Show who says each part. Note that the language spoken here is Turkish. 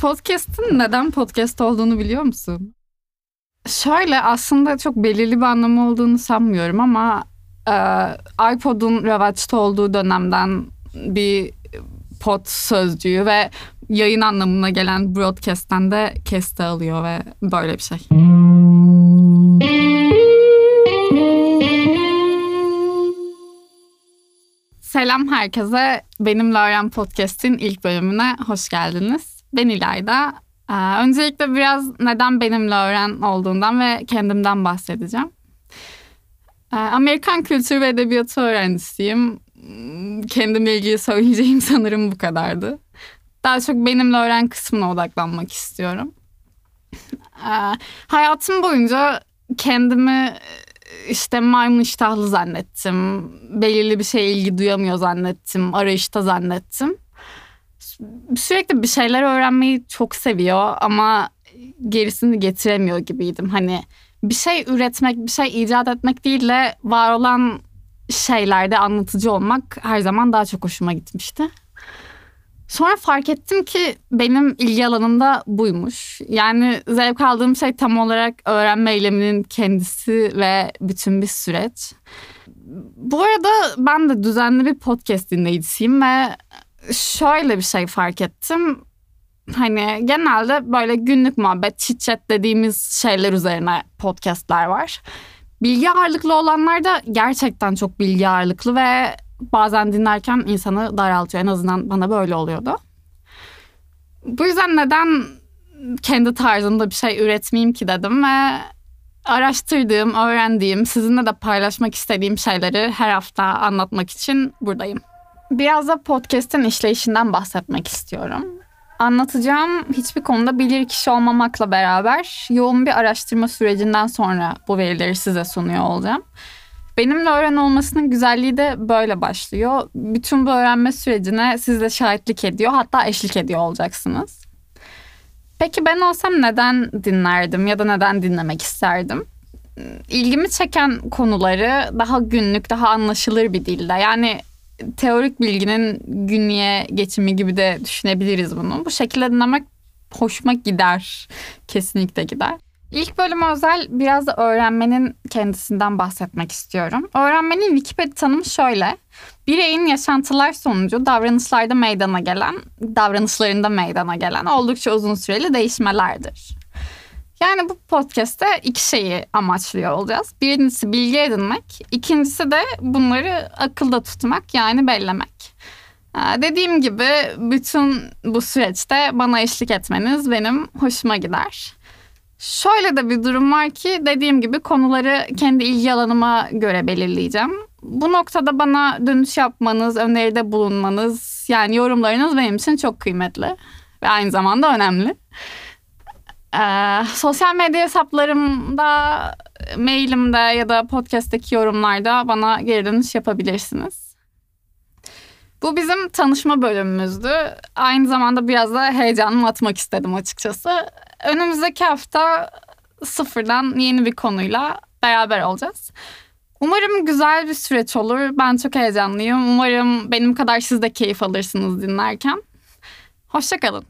Speaker 1: Podcast'ın neden podcast olduğunu biliyor musun? Şöyle aslında çok belirli bir anlamı olduğunu sanmıyorum ama e, iPod'un revaçta olduğu dönemden bir pod sözcüğü ve yayın anlamına gelen broadcast'ten de keste alıyor ve böyle bir şey. Selam herkese. Benim Öğren Podcast'in ilk bölümüne hoş geldiniz. Ben İlayda. Ee, öncelikle biraz neden benimle öğren olduğundan ve kendimden bahsedeceğim. Ee, Amerikan kültür ve edebiyatı öğrencisiyim. Kendimle ilgili söyleyeceğim sanırım bu kadardı. Daha çok benimle öğren kısmına odaklanmak istiyorum. Ee, hayatım boyunca kendimi işte maymun iştahlı zannettim. Belirli bir şeye ilgi duyamıyor zannettim. Arayışta zannettim. Sürekli bir şeyler öğrenmeyi çok seviyor ama gerisini getiremiyor gibiydim. Hani bir şey üretmek, bir şey icat etmek değil de var olan şeylerde anlatıcı olmak her zaman daha çok hoşuma gitmişti. Sonra fark ettim ki benim ilgi alanım da buymuş. Yani zevk aldığım şey tam olarak öğrenme eyleminin kendisi ve bütün bir süreç. Bu arada ben de düzenli bir podcast dinleyicisiyim ve şöyle bir şey fark ettim. Hani genelde böyle günlük muhabbet, chit dediğimiz şeyler üzerine podcastler var. Bilgi ağırlıklı olanlar da gerçekten çok bilgi ağırlıklı ve bazen dinlerken insanı daraltıyor. En azından bana böyle oluyordu. Bu yüzden neden kendi tarzımda bir şey üretmeyeyim ki dedim ve araştırdığım, öğrendiğim, sizinle de paylaşmak istediğim şeyleri her hafta anlatmak için buradayım. Biraz da podcast'in işleyişinden bahsetmek istiyorum. Anlatacağım hiçbir konuda bilir kişi olmamakla beraber yoğun bir araştırma sürecinden sonra bu verileri size sunuyor olacağım. Benimle öğren olmasının güzelliği de böyle başlıyor. Bütün bu öğrenme sürecine siz de şahitlik ediyor hatta eşlik ediyor olacaksınız. Peki ben olsam neden dinlerdim ya da neden dinlemek isterdim? İlgimi çeken konuları daha günlük, daha anlaşılır bir dilde. Yani teorik bilginin günlüğe geçimi gibi de düşünebiliriz bunu. Bu şekilde dinlemek hoşuma gider. Kesinlikle gider. İlk bölüm özel biraz da öğrenmenin kendisinden bahsetmek istiyorum. Öğrenmenin Wikipedia tanımı şöyle. Bireyin yaşantılar sonucu davranışlarda meydana gelen, davranışlarında meydana gelen oldukça uzun süreli değişmelerdir. Yani bu podcast'te iki şeyi amaçlıyor olacağız. Birincisi bilgi edinmek, ikincisi de bunları akılda tutmak yani bellemek. Dediğim gibi bütün bu süreçte bana eşlik etmeniz benim hoşuma gider. Şöyle de bir durum var ki dediğim gibi konuları kendi ilgi alanıma göre belirleyeceğim. Bu noktada bana dönüş yapmanız, öneride bulunmanız yani yorumlarınız benim için çok kıymetli ve aynı zamanda önemli. Ee, sosyal medya hesaplarımda, mailimde ya da podcast'teki yorumlarda bana geri dönüş yapabilirsiniz. Bu bizim tanışma bölümümüzdü. Aynı zamanda biraz da heyecanımı atmak istedim açıkçası. Önümüzdeki hafta sıfırdan yeni bir konuyla beraber olacağız. Umarım güzel bir süreç olur. Ben çok heyecanlıyım. Umarım benim kadar siz de keyif alırsınız dinlerken. Hoşçakalın.